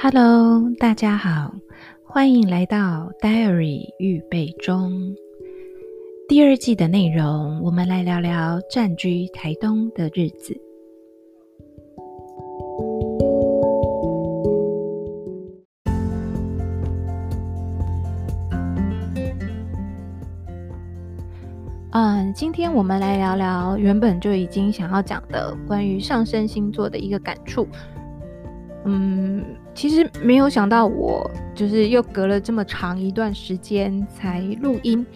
Hello，大家好，欢迎来到 Diary 预备中第二季的内容。我们来聊聊暂居台东的日子。嗯，今天我们来聊聊原本就已经想要讲的关于上升星座的一个感触。嗯，其实没有想到，我就是又隔了这么长一段时间才录音。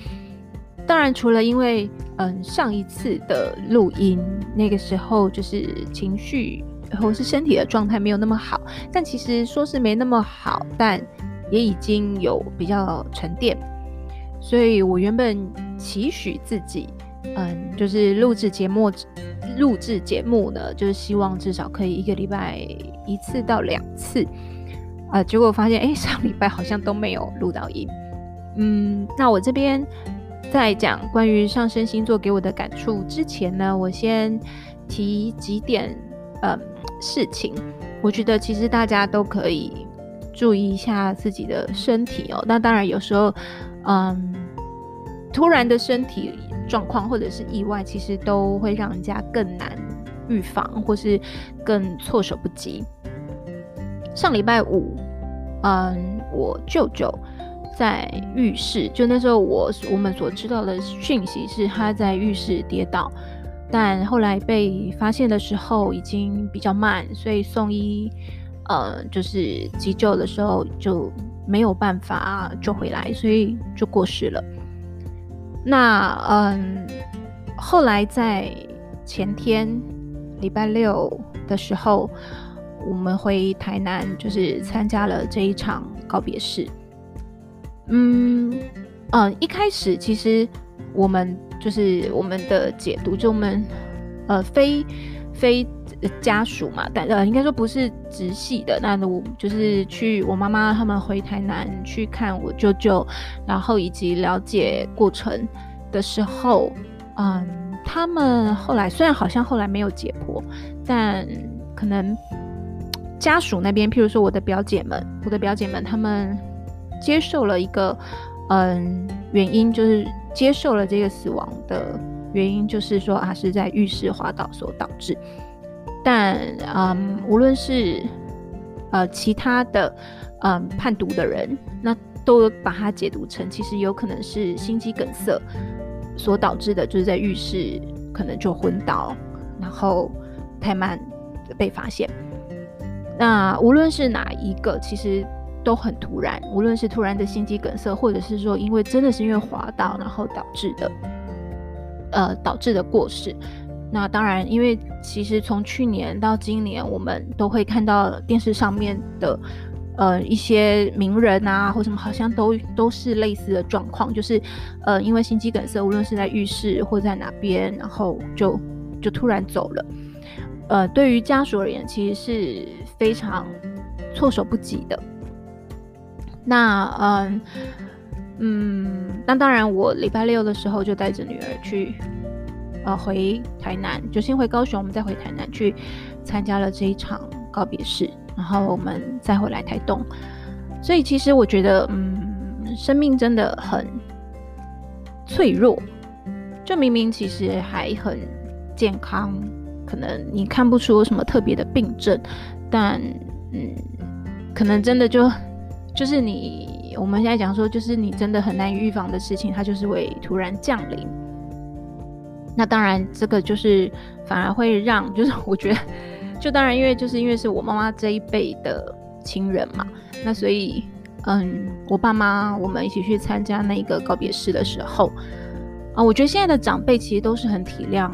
当然，除了因为嗯上一次的录音那个时候就是情绪或是身体的状态没有那么好，但其实说是没那么好，但也已经有比较沉淀。所以我原本期许自己，嗯，就是录制节目。录制节目呢，就是希望至少可以一个礼拜一次到两次，呃，结果发现，哎，上礼拜好像都没有录到音。嗯，那我这边在讲关于上升星座给我的感触之前呢，我先提几点，呃，事情，我觉得其实大家都可以注意一下自己的身体哦。那当然有时候，嗯，突然的身体。状况或者是意外，其实都会让人家更难预防，或是更措手不及。上礼拜五，嗯，我舅舅在浴室，就那时候我我们所知道的讯息是他在浴室跌倒，但后来被发现的时候已经比较慢，所以送医，呃，就是急救的时候就没有办法救回来，所以就过世了。那嗯，后来在前天礼拜六的时候，我们回台南，就是参加了这一场告别式。嗯嗯，一开始其实我们就是我们的解读，就我们呃非非家属嘛，但呃应该说不是直系的，那我就是去我妈妈他们回台南去看我舅舅，然后以及了解过程的时候，嗯，他们后来虽然好像后来没有解剖，但可能家属那边，譬如说我的表姐们，我的表姐们，他们接受了一个嗯原因，就是接受了这个死亡的原因，就是说啊是在浴室滑倒所导致。但嗯，无论是呃其他的嗯判读的人，那都把它解读成其实有可能是心肌梗塞所导致的，就是在浴室可能就昏倒，然后太慢被发现。那无论是哪一个，其实都很突然。无论是突然的心肌梗塞，或者是说因为真的是因为滑倒然后导致的，呃，导致的过世。那当然，因为其实从去年到今年，我们都会看到电视上面的，呃，一些名人啊，或什么，好像都都是类似的状况，就是，呃，因为心肌梗塞，无论是在浴室或在哪边，然后就就突然走了。呃，对于家属而言，其实是非常措手不及的。那，嗯嗯，那当然，我礼拜六的时候就带着女儿去。呃，回台南，就先回高雄，我们再回台南去参加了这一场告别式，然后我们再回来台东。所以其实我觉得，嗯，生命真的很脆弱。就明明其实还很健康，可能你看不出什么特别的病症，但嗯，可能真的就就是你我们现在讲说，就是你真的很难以预防的事情，它就是会突然降临。那当然，这个就是反而会让，就是我觉得，就当然，因为就是因为是我妈妈这一辈的亲人嘛，那所以，嗯，我爸妈我们一起去参加那个告别式的时候，啊，我觉得现在的长辈其实都是很体谅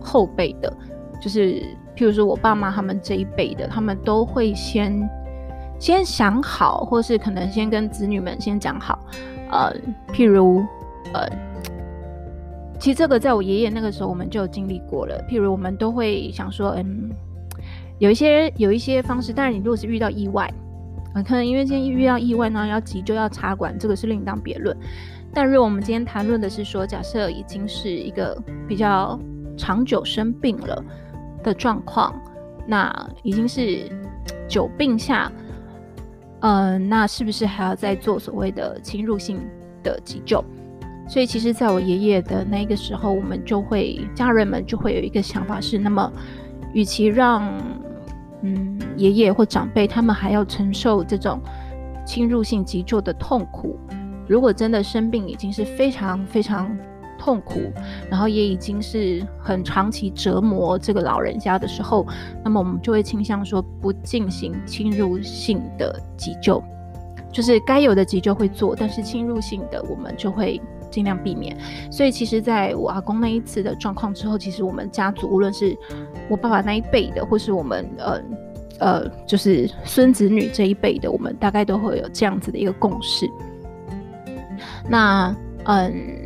后辈的，就是譬如说我爸妈他们这一辈的，他们都会先先想好，或是可能先跟子女们先讲好，呃，譬如，呃。其实这个在我爷爷那个时候，我们就经历过了。譬如我们都会想说，嗯，有一些有一些方式。但是，你如果是遇到意外，可能因为今天遇到意外呢，要急救要插管，这个是另当别论。但如果我们今天谈论的是说，假设已经是一个比较长久生病了的状况，那已经是久病下，呃，那是不是还要再做所谓的侵入性的急救？所以其实在我爷爷的那个时候，我们就会家人们就会有一个想法是，那么与其让嗯爷爷或长辈他们还要承受这种侵入性急救的痛苦，如果真的生病已经是非常非常。痛苦，然后也已经是很长期折磨这个老人家的时候，那么我们就会倾向说不进行侵入性的急救，就是该有的急救会做，但是侵入性的我们就会尽量避免。所以其实在我阿公那一次的状况之后，其实我们家族无论是我爸爸那一辈的，或是我们呃呃就是孙子女这一辈的，我们大概都会有这样子的一个共识。那嗯。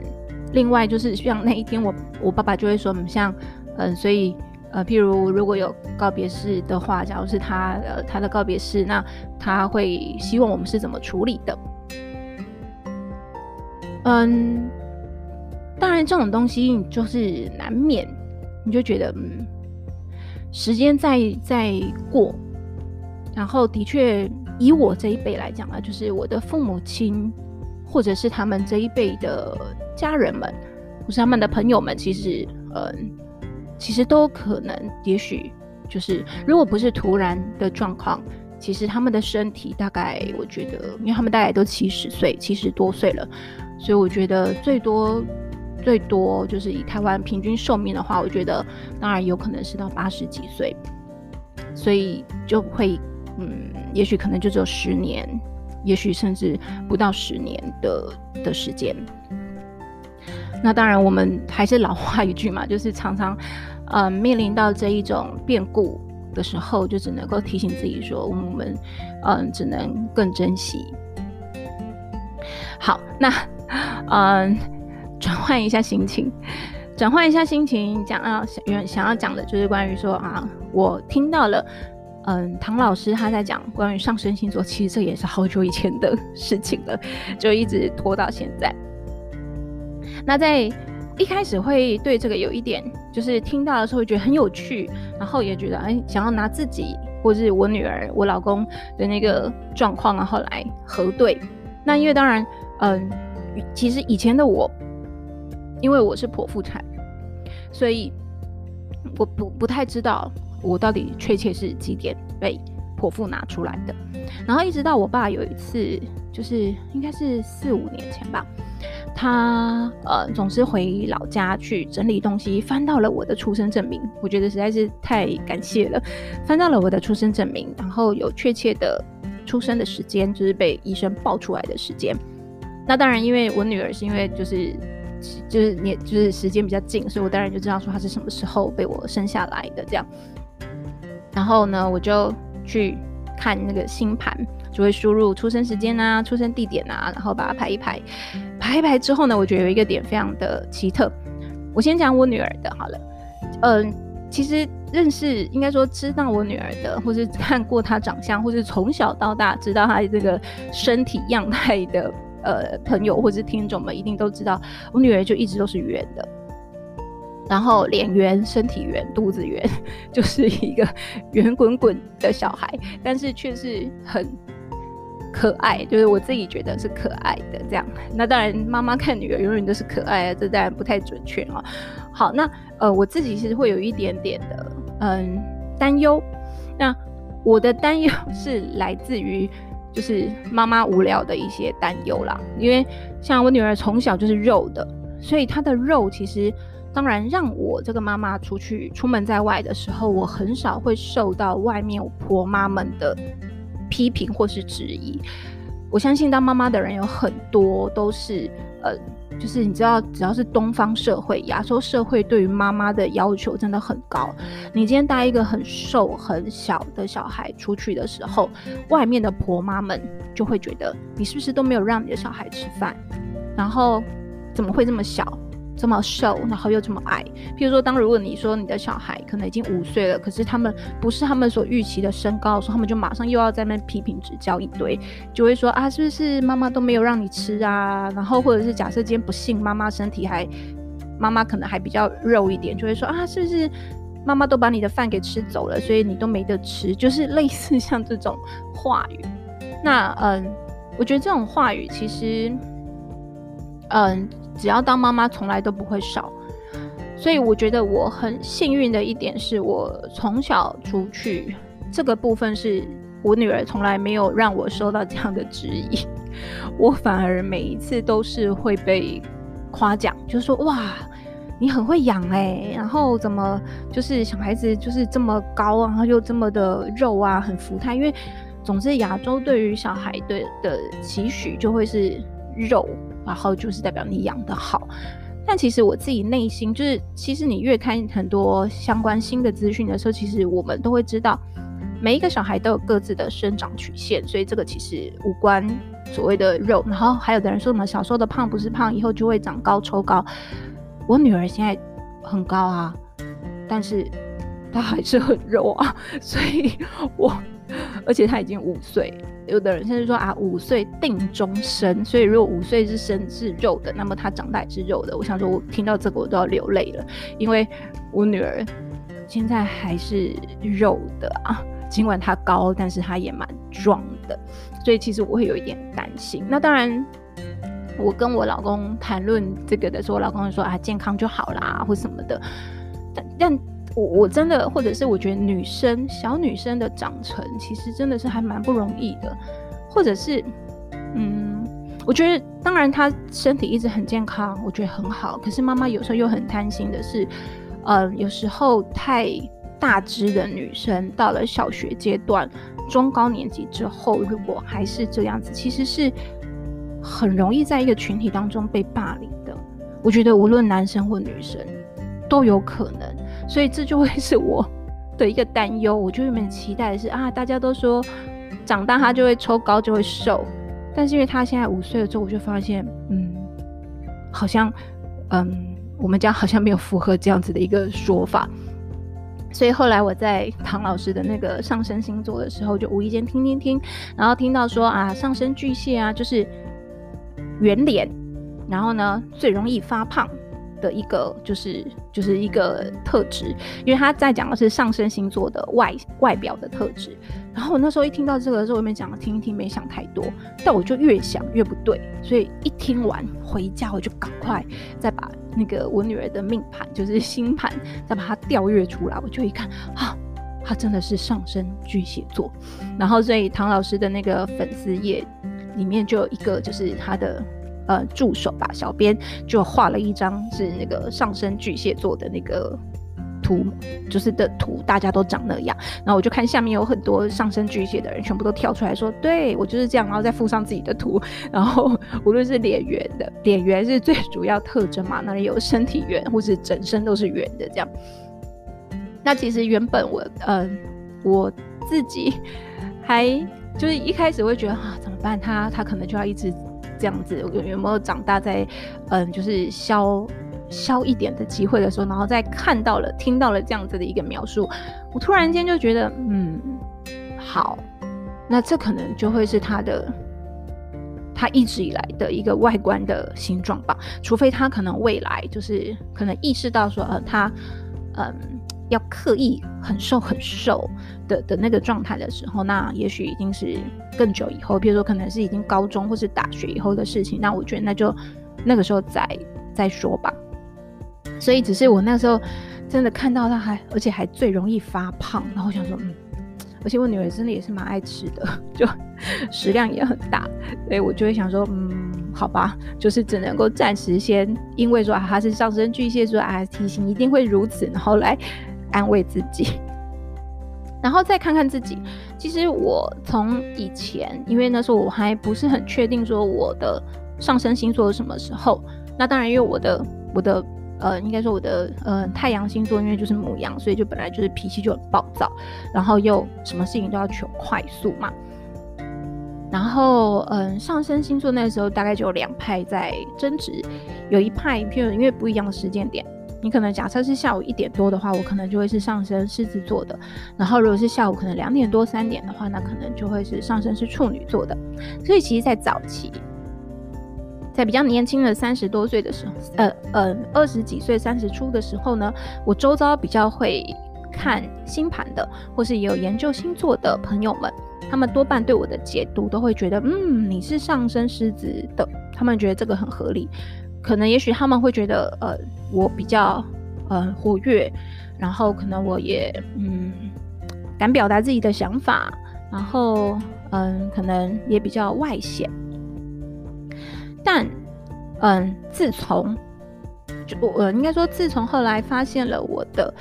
另外就是像那一天我，我爸爸就会说，像，嗯，所以，呃，譬如如果有告别式的话，假如是他，呃，他的告别式，那他会希望我们是怎么处理的？嗯，当然这种东西就是难免，你就觉得，嗯，时间在在过，然后的确以我这一辈来讲啊，就是我的父母亲。或者是他们这一辈的家人们，或是他们的朋友们，其实，嗯，其实都可能，也许就是，如果不是突然的状况，其实他们的身体大概，我觉得，因为他们大概都七十岁，七十多岁了，所以我觉得最多最多就是以台湾平均寿命的话，我觉得当然有可能是到八十几岁，所以就会，嗯，也许可能就只有十年。也许甚至不到十年的的时间。那当然，我们还是老话一句嘛，就是常常，呃，面临到这一种变故的时候，就只能够提醒自己说，我们，嗯、只能更珍惜。好，那，嗯，转换一下心情，转换一下心情，讲啊，想想要讲的就是关于说啊，我听到了。嗯，唐老师他在讲关于上升星座，其实这也是好久以前的事情了，就一直拖到现在。那在一开始会对这个有一点，就是听到的时候觉得很有趣，然后也觉得哎，想要拿自己或是我女儿、我老公的那个状况，然后来核对。那因为当然，嗯，其实以前的我，因为我是剖腹产，所以我不不太知道。我到底确切是几点被剖腹拿出来的？然后一直到我爸有一次，就是应该是四五年前吧，他呃总是回老家去整理东西，翻到了我的出生证明，我觉得实在是太感谢了，翻到了我的出生证明，然后有确切的出生的时间，就是被医生报出来的时间。那当然，因为我女儿是因为就是就是年就是时间比较近，所以我当然就知道说她是什么时候被我生下来的这样。然后呢，我就去看那个星盘，就会输入出生时间啊、出生地点啊，然后把它排一排。排一排之后呢，我觉得有一个点非常的奇特。我先讲我女儿的好了。嗯、呃，其实认识应该说知道我女儿的，或是看过她长相，或是从小到大知道她这个身体样态的呃朋友或是听众们，一定都知道我女儿就一直都是圆的。然后脸圆，身体圆，肚子圆，就是一个圆滚滚的小孩，但是却是很可爱，就是我自己觉得是可爱的这样。那当然，妈妈看女儿永远都是可爱的，这当然不太准确啊。好，那呃，我自己其实会有一点点的嗯担忧。那我的担忧 是来自于就是妈妈无聊的一些担忧啦，因为像我女儿从小就是肉的，所以她的肉其实。当然，让我这个妈妈出去出门在外的时候，我很少会受到外面婆妈们的批评或是质疑。我相信当妈妈的人有很多都是，呃，就是你知道，只要是东方社会、亚洲社会，对于妈妈的要求真的很高。你今天带一个很瘦很小的小孩出去的时候，外面的婆妈们就会觉得你是不是都没有让你的小孩吃饭？然后怎么会这么小？这么瘦，然后又这么矮。譬如说，当如果你说你的小孩可能已经五岁了，可是他们不是他们所预期的身高的时候，他们就马上又要在那批评指教一堆，就会说啊，是不是妈妈都没有让你吃啊？然后或者是假设今天不幸妈妈身体还，妈妈可能还比较肉一点，就会说啊，是不是妈妈都把你的饭给吃走了，所以你都没得吃？就是类似像这种话语。那嗯，我觉得这种话语其实，嗯，只要当妈妈，从来都不会少。所以我觉得我很幸运的一点是，我从小出去这个部分是我女儿从来没有让我受到这样的质疑，我反而每一次都是会被夸奖，就说哇，你很会养欸，然后怎么就是小孩子就是这么高啊，然后又这么的肉啊，很福态，因为总之亚洲对于小孩的的期许就会是肉，然后就是代表你养得好。但其实我自己内心就是，其实你越看很多相关新的资讯的时候，其实我们都会知道，每一个小孩都有各自的生长曲线，所以这个其实无关所谓的肉。然后还有的人说什么小时候的胖不是胖，以后就会长高抽高。我女儿现在很高啊，但是她还是很肉啊，所以我。而且他已经五岁，有的人甚至说啊，五岁定终身，所以如果五岁是身是肉的，那么他长大也是肉的。我想说，我听到这个我都要流泪了，因为我女儿现在还是肉的啊，尽管她高，但是她也蛮壮的，所以其实我会有一点担心。那当然，我跟我老公谈论这个的时候，我老公就说啊，健康就好啦，或什么的，但但。我我真的，或者是我觉得女生小女生的长成，其实真的是还蛮不容易的，或者是，嗯，我觉得当然她身体一直很健康，我觉得很好。可是妈妈有时候又很贪心的是，呃，有时候太大只的女生到了小学阶段、中高年级之后，如果还是这样子，其实是很容易在一个群体当中被霸凌的。我觉得无论男生或女生都有可能。所以这就会 是我的一个担忧，我就有点期待的是啊，大家都说长大他就会抽高就会瘦，但是因为他现在五岁了之后，我就发现，嗯，好像，嗯，我们家好像没有符合这样子的一个说法。所以后来我在唐老师的那个上升星座的时候，就无意间听听听，然后听到说啊，上升巨蟹啊，就是圆脸，然后呢最容易发胖。的一个就是就是一个特质，因为他在讲的是上升星座的外外表的特质。然后我那时候一听到这个的时候，我没讲听一听，没想太多。但我就越想越不对，所以一听完回家，我就赶快再把那个我女儿的命盘，就是星盘，再把它调阅出来。我就一看，啊，他真的是上升巨蟹座。然后所以唐老师的那个粉丝页里面就有一个，就是他的。呃，助手吧，小编就画了一张是那个上升巨蟹座的那个图，就是的图，大家都长那样。然后我就看下面有很多上升巨蟹的人，全部都跳出来说：“对，我就是这样。”然后再附上自己的图。然后无论是脸圆的，脸圆是最主要特征嘛，那里有身体圆，或是整身都是圆的这样。那其实原本我，呃，我自己还就是一开始会觉得啊，怎么办？他他可能就要一直。这样子有有没有长大在，嗯，就是消消一点的机会的时候，然后再看到了、听到了这样子的一个描述，我突然间就觉得，嗯，好，那这可能就会是他的，他一直以来的一个外观的形状吧，除非他可能未来就是可能意识到说，呃，他，嗯。要刻意很瘦很瘦的的那个状态的时候，那也许已经是更久以后，比如说可能是已经高中或是大学以后的事情。那我觉得那就那个时候再再说吧。所以只是我那时候真的看到他还，而且还最容易发胖，然后想说，嗯，而且我女儿真的也是蛮爱吃的，就食量也很大，所以我就会想说，嗯，好吧，就是只能够暂时先因为说啊，他是上升巨蟹座啊，体型一定会如此，然后来。安慰自己，然后再看看自己。其实我从以前，因为那时候我还不是很确定说我的上升星座是什么时候。那当然，因为我的我的呃，应该说我的呃太阳星座，因为就是母羊，所以就本来就是脾气就很暴躁，然后又什么事情都要求快速嘛。然后嗯、上升星座那个时候大概就有两派在争执，有一派，譬如因为不一样的时间点。你可能假设是下午一点多的话，我可能就会是上升狮子座的。然后如果是下午可能两点多三点的话，那可能就会是上升是处女座的。所以其实，在早期，在比较年轻的三十多岁的时候，呃呃二十几岁三十出的时候呢，我周遭比较会看星盘的，或是也有研究星座的朋友们，他们多半对我的解读都会觉得，嗯，你是上升狮子的，他们觉得这个很合理。可能也许他们会觉得，呃，我比较呃活跃，然后可能我也嗯敢表达自己的想法，然后嗯可能也比较外显。但嗯，自从就我呃应该说，自从后来发现了我的。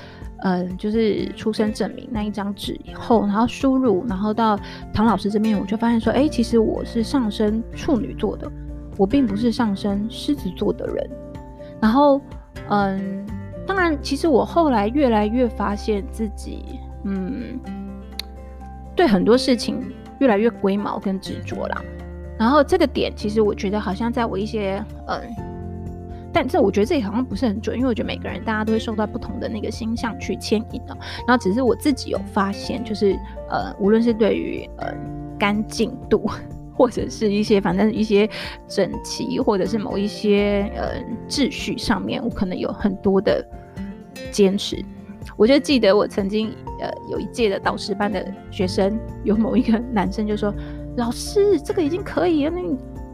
嗯，就是出生证明那一张纸以后，然后输入，然后到唐老师这边，我就发现说，哎、其实我是上升处女座的，我并不是上升狮子座的人。然后，嗯，当然，其实我后来越来越发现自己，嗯，对很多事情越来越龟毛跟执着啦。然后这个点，其实我觉得好像在我一些，嗯。但这我觉得这好像不是很准，因为我觉得每个人大家都会受到不同的那个星象去牵引的。然后只是我自己有发现，就是呃，无论是对于呃干净度，或者是一些反正一些整齐，或者是某一些呃秩序上面，我可能有很多的坚持。我就记得我曾经呃有一届的导师班的学生，有某一个男生就说：“老师，这个已经可以了。”那。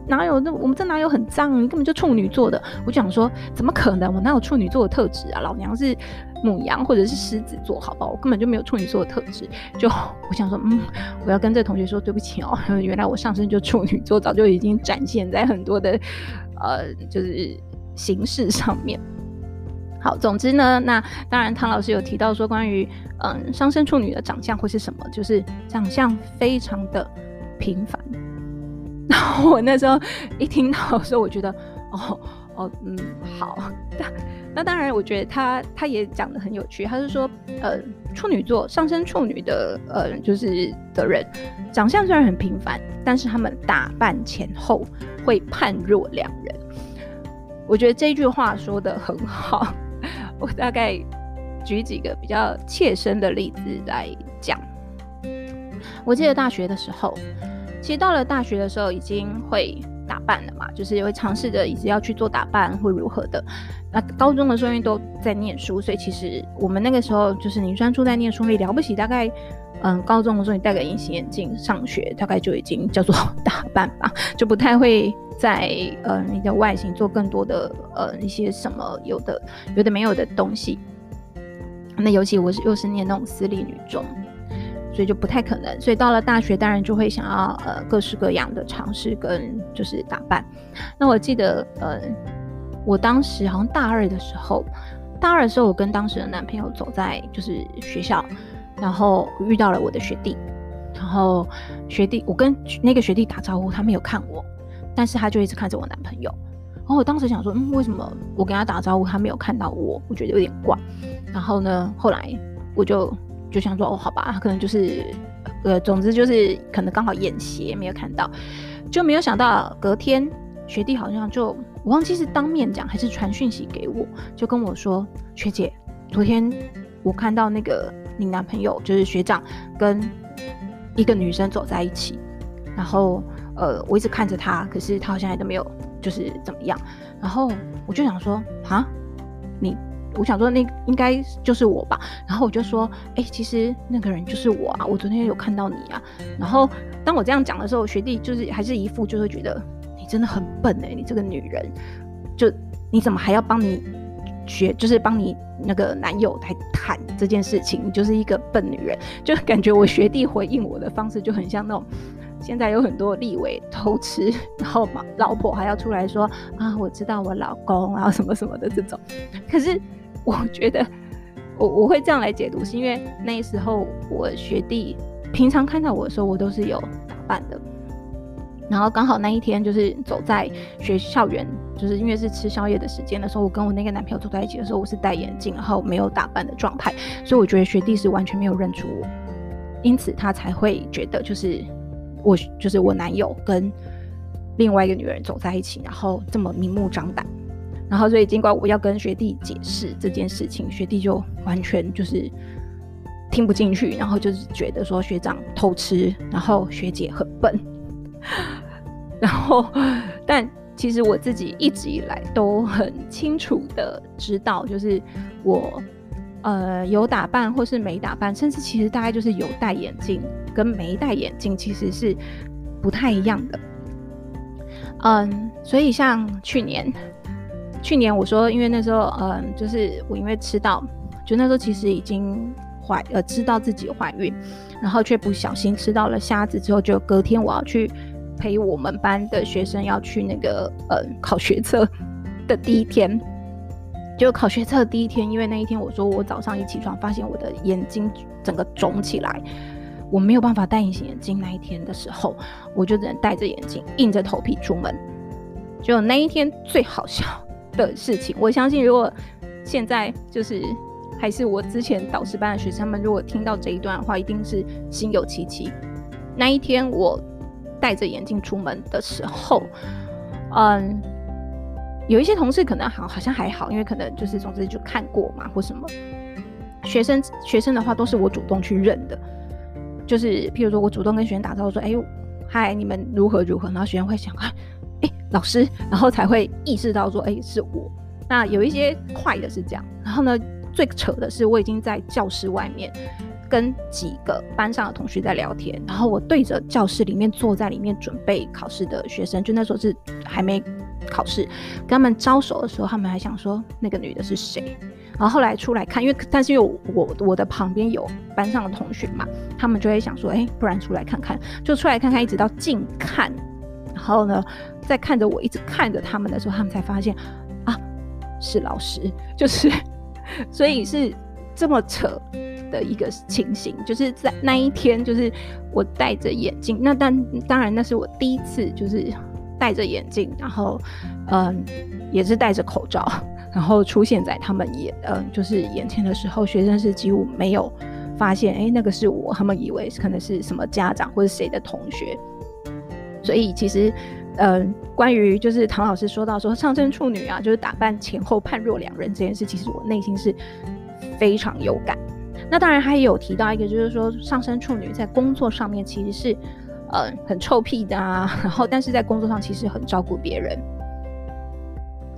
哪有那我们这哪有很脏？你根本就处女座的。我就想说，怎么可能？我哪有处女座的特质啊？老娘是母羊或者是狮子座，好不好？我根本就没有处女座的特质。就 我想说，嗯，我要跟这同学说对不起哦，原来我上升就处女座，早就已经展现在很多的呃，就是形式上面。好，总之呢，那当然唐老师有提到说，关于嗯上升处女的长相会是什么，就是长相非常的平凡。我那时候一听到的时候，我觉得，哦哦，嗯，好。那当然，我觉得他他也讲得很有趣。他是说，呃，处女座上升处女的，呃，就是的人，长相虽然很平凡，但是他们打扮前后会判若两人。我觉得这句话说得很好。我大概举几个比较切身的例子来讲。我记得大学的时候。其实到了大学的时候，已经会打扮了嘛，就是也会尝试着一直要去做打扮或如何的。那高中的时候因为都在念书，所以其实我们那个时候就是你专注在念书里了不起，大概嗯高中的时候你戴个隐形眼镜上学，大概就已经叫做 打扮吧，就不太会在呃你的外形做更多的呃一些什么有的有的没有的东西。那尤其我是又是念那种私立女中。所以就不太可能，所以到了大学，当然就会想要呃各式各样的尝试跟就是打扮。那我记得呃，我当时好像大二的时候，大二的时候我跟当时的男朋友走在就是学校，然后遇到了我的学弟，然后学弟我跟那个学弟打招呼，他没有看我，但是他就一直看着我男朋友。然后我当时想说，嗯，为什么我跟他打招呼，他没有看到我？我觉得有点怪。然后呢，后来我就。就想说哦，好吧，可能就是，呃，总之就是可能刚好眼斜没有看到，就没有想到隔天学弟好像就我忘记是当面讲还是传讯息给我，就跟我说，学姐，昨天我看到那个你男朋友就是学长跟一个女生走在一起，然后呃我一直看着他，可是他好像也都没有就是怎么样，然后我就想说啊你。我想说，那应该就是我吧。然后我就说，哎、其实那个人就是我啊。我昨天有看到你啊。然后当我这样讲的时候，学弟就是还是一副就会觉得你真的很笨哎、你这个女人，就你怎么还要帮你学，就是帮你那个男友来谈这件事情，你就是一个笨女人。就感觉我学弟回应我的方式就很像那种现在有很多立委偷吃，然后嘛，老婆还要出来说啊，我知道我老公，然后什么什么的这种。可是。我觉得我我会这样来解读，是因为那时候我学弟平常看到我的时候，我都是有打扮的。然后刚好那一天就是走在学校园，就是因为是吃宵夜的时间的时候，我跟我那个男朋友走在一起的时候，我是戴眼镜，然后没有打扮的状态，所以我觉得学弟是完全没有认出我，因此他才会觉得就是我就是我男友跟另外一个女人走在一起，然后这么明目张胆。然后，所以尽管我要跟学弟解释这件事情，学弟就完全就是听不进去，然后就是觉得说学长偷吃，然后学姐很笨。然后，但其实我自己一直以来都很清楚的知道，就是我呃有打扮或是没打扮，甚至其实大概就是有戴眼镜跟没戴眼镜其实是不太一样的。嗯，所以像去年，去年我说，因为那时候，嗯，就是我因为吃到，就那时候其实已经怀呃知道自己怀孕，然后却不小心吃到了虾子之后，就隔天我要去陪我们班的学生要去那个呃考学测的第一天，就考学测第一天，因为那一天我说我早上一起床发现我的眼睛整个肿起来。我没有办法戴隐形眼镜那一天的时候，我就只能戴着眼镜，硬着头皮出门。就那一天最好笑的事情，我相信如果现在就是还是我之前导师班的学生们，如果听到这一段的话，一定是心有戚戚。那一天我戴着眼镜出门的时候，嗯，有一些同事可能好好像还好，因为可能就是总之就看过嘛或什么。学生学生的话都是我主动去认的。就是，譬如说，我主动跟学生打招呼说：“哎呦，嗨，你们如何如何？”然后学生会想：“啊，老师。”然后才会意识到说：“哎，是我。”那有一些快的是这样。然后呢，最扯的是，我已经在教室外面跟几个班上的同学在聊天，然后我对着教室里面坐在里面准备考试的学生，就那时候是还没考试，跟他们招手的时候，他们还想说那个女的是谁。然后后来出来看，因为但是因为我我的旁边有班上的同学嘛，他们就会想说，哎，不然出来看看，就出来看看，一直到近看，然后呢，在看着我一直看着他们的时候，他们才发现啊，是老师，就是，所以是这么扯的一个情形，就是在那一天，就是我戴着眼镜，那但当然那是我第一次就是戴着眼镜，然后嗯，也是戴着口罩。然后出现在他们眼，嗯、就是眼前的时候，学生是几乎没有发现，哎，那个是我，他们以为可能是什么家长或者谁的同学。所以其实，嗯、呃，关于就是唐老师说到说上升处女啊，就是打扮前后判若两人这件事，其实我内心是非常有感。那当然他也有提到一个，就是说上升处女在工作上面其实是，呃，很臭屁的啊，然后但是在工作上其实很照顾别人。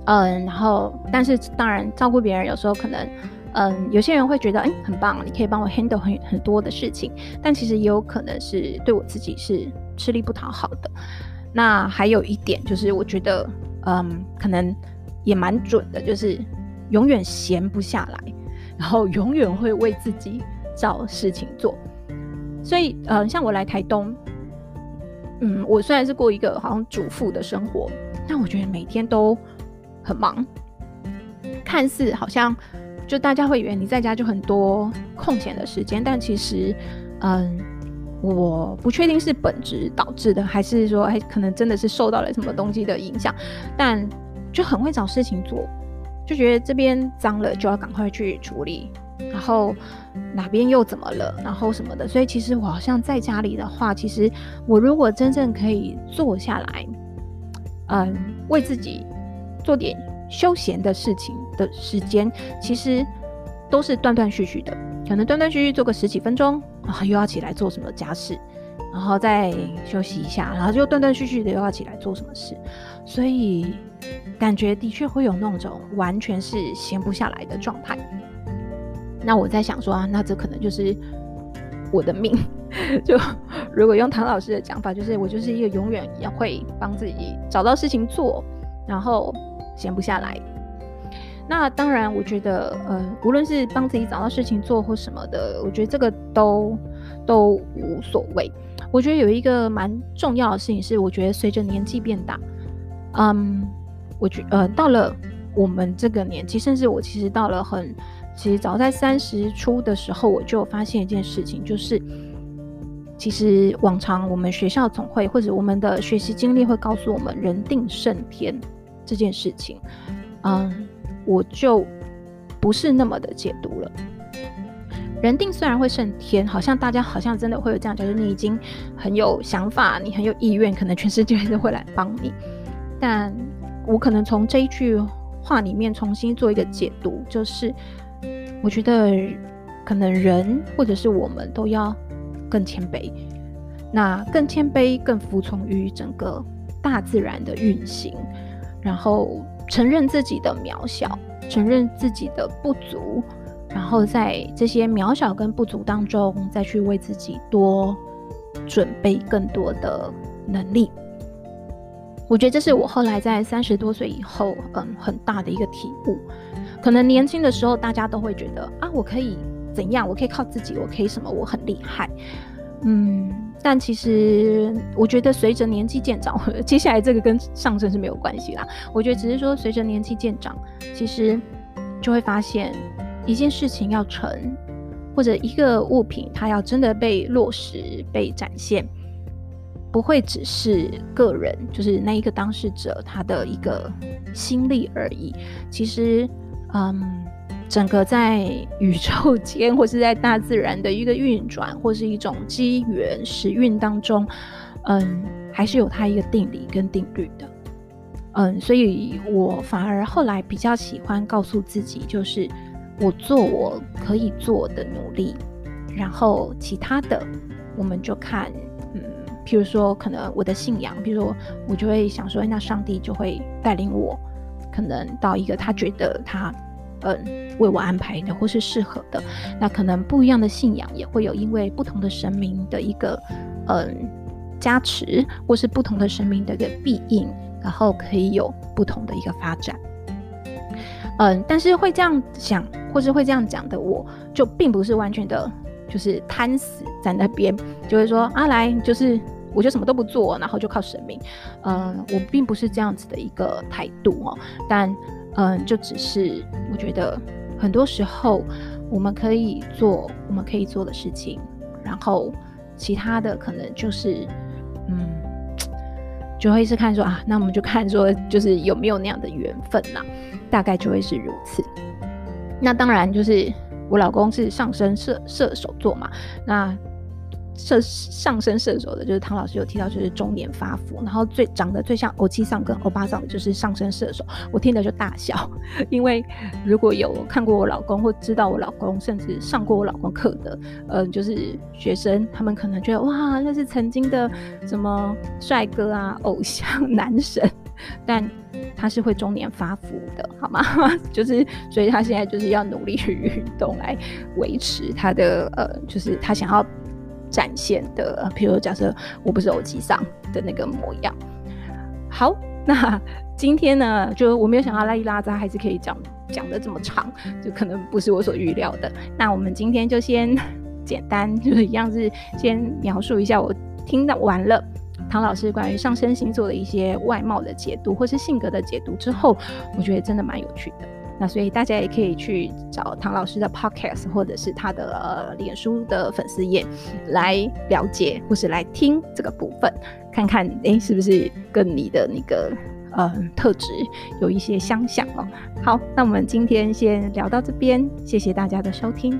嗯，然后，但是当然，照顾别人有时候可能，嗯，有些人会觉得，哎，很棒，你可以帮我 handle 很很多的事情，但其实也有可能是对我自己是吃力不讨好的。那还有一点就是，我觉得，嗯，可能也蛮准的，就是永远闲不下来，然后永远会为自己找事情做。所以，嗯，像我来台东，嗯，我虽然是过一个好像主妇的生活，但我觉得每天都。很忙，看似好像就大家会以为你在家就很多空闲的时间，但其实，嗯，我不确定是本职导致的，还是说，哎，可能真的是受到了什么东西的影响，但就很会找事情做，就觉得这边脏了就要赶快去处理，然后哪边又怎么了，然后什么的，所以其实我好像在家里的话，其实我如果真正可以坐下来，嗯，为自己。做点休闲的事情的时间，其实都是断断续续的，可能断断续续做个十几分钟，然后又要起来做什么家事，然后再休息一下，然后就断断续续的又要起来做什么事，所以感觉的确会有那种完全是闲不下来的状态。那我在想说啊，那这可能就是我的命。就如果用唐老师的讲法，就是我就是一个永远也会帮自己找到事情做，然后。闲不下来，那当然，我觉得，呃，无论是帮自己找到事情做或什么的，我觉得这个都都无所谓。我觉得有一个蛮重要的事情是，我觉得随着年纪变大，嗯，我觉呃，到了我们这个年纪，甚至我其实到了很，其实早在三十出的时候，我就发现一件事情，就是其实往常我们学校总会或者我们的学习经历会告诉我们，人定胜天。这件事情，嗯，我就不是那么的解读了。人定虽然会胜天，好像大家好像真的会有这样，就是你已经很有想法，你很有意愿，可能全世界都会来帮你。但我可能从这一句话里面重新做一个解读，就是我觉得可能人或者是我们都要更谦卑，那更谦卑，更服从于整个大自然的运行。然后承认自己的渺小，承认自己的不足，然后在这些渺小跟不足当中，再去为自己多准备更多的能力。我觉得这是我后来在三十多岁以后，嗯，很大的一个体悟。可能年轻的时候，大家都会觉得啊，我可以怎样？我可以靠自己，我可以什么？我很厉害。嗯，但其实我觉得随着年纪渐长，接下来这个跟上升是没有关系啦。我觉得只是说，随着年纪渐长，其实就会发现一件事情要成，或者一个物品它要真的被落实、被展现。不会只是个人，就是那一个当事者他的一个心力而已。其实，嗯，整个在宇宙间或是在大自然的一个运转，或是一种机缘时运当中，嗯，还是有它一个定理跟定律的。嗯，所以我反而后来比较喜欢告诉自己，就是我做我可以做的努力，然后其他的我们就看。嗯譬如说，可能我的信仰，比如说，我就会想说，那上帝就会带领我，可能到一个他觉得他，嗯，为我安排的或是适合的。那可能不一样的信仰也会有，因为不同的神明的一个，嗯，加持，或是不同的神明的一个庇应，然后可以有不同的一个发展。嗯，但是会这样想，或是会这样讲的，我就并不是完全的，就是瘫死在那边，就会说啊，来，就是。我就什么都不做，然后就靠神明。嗯，我并不是这样子的一个态度哦。但嗯，就只是我觉得很多时候我们可以做我们可以做的事情，然后其他的可能就是嗯，就会是看说啊，那我们就看说就是有没有那样的缘分呐，大概就会是如此。那当然就是我老公是上升射射手座嘛，那。射上升射手的，就是唐老师有提到，就是中年发福，然后最长得最像欧七桑跟欧巴桑的，就是上升射手。我听了就大笑，因为如果有看过我老公或知道我老公，甚至上过我老公课的，嗯、呃，就是学生，他们可能觉得哇，那是曾经的什么帅哥啊，偶像男神，但他是会中年发福的，好吗？就是所以他现在就是要努力去运动来维持他的呃，就是他想要。展现的，譬如假设我不是偶机上的那个模样。好，那今天呢，就我没有想到拉里拉扎还是可以讲讲的这么长，就可能不是我所预料的。那我们今天就先简单，就是一样是先描述一下我听到完了唐老师关于上升星座的一些外貌的解读，或是性格的解读之后，我觉得真的蛮有趣的。那所以大家也可以去找唐老师的 podcast，或者是他的呃脸书的粉丝页来了解，或是来听这个部分，看看诶、是不是跟你的那个呃特质有一些相像哦。好，那我们今天先聊到这边，谢谢大家的收听。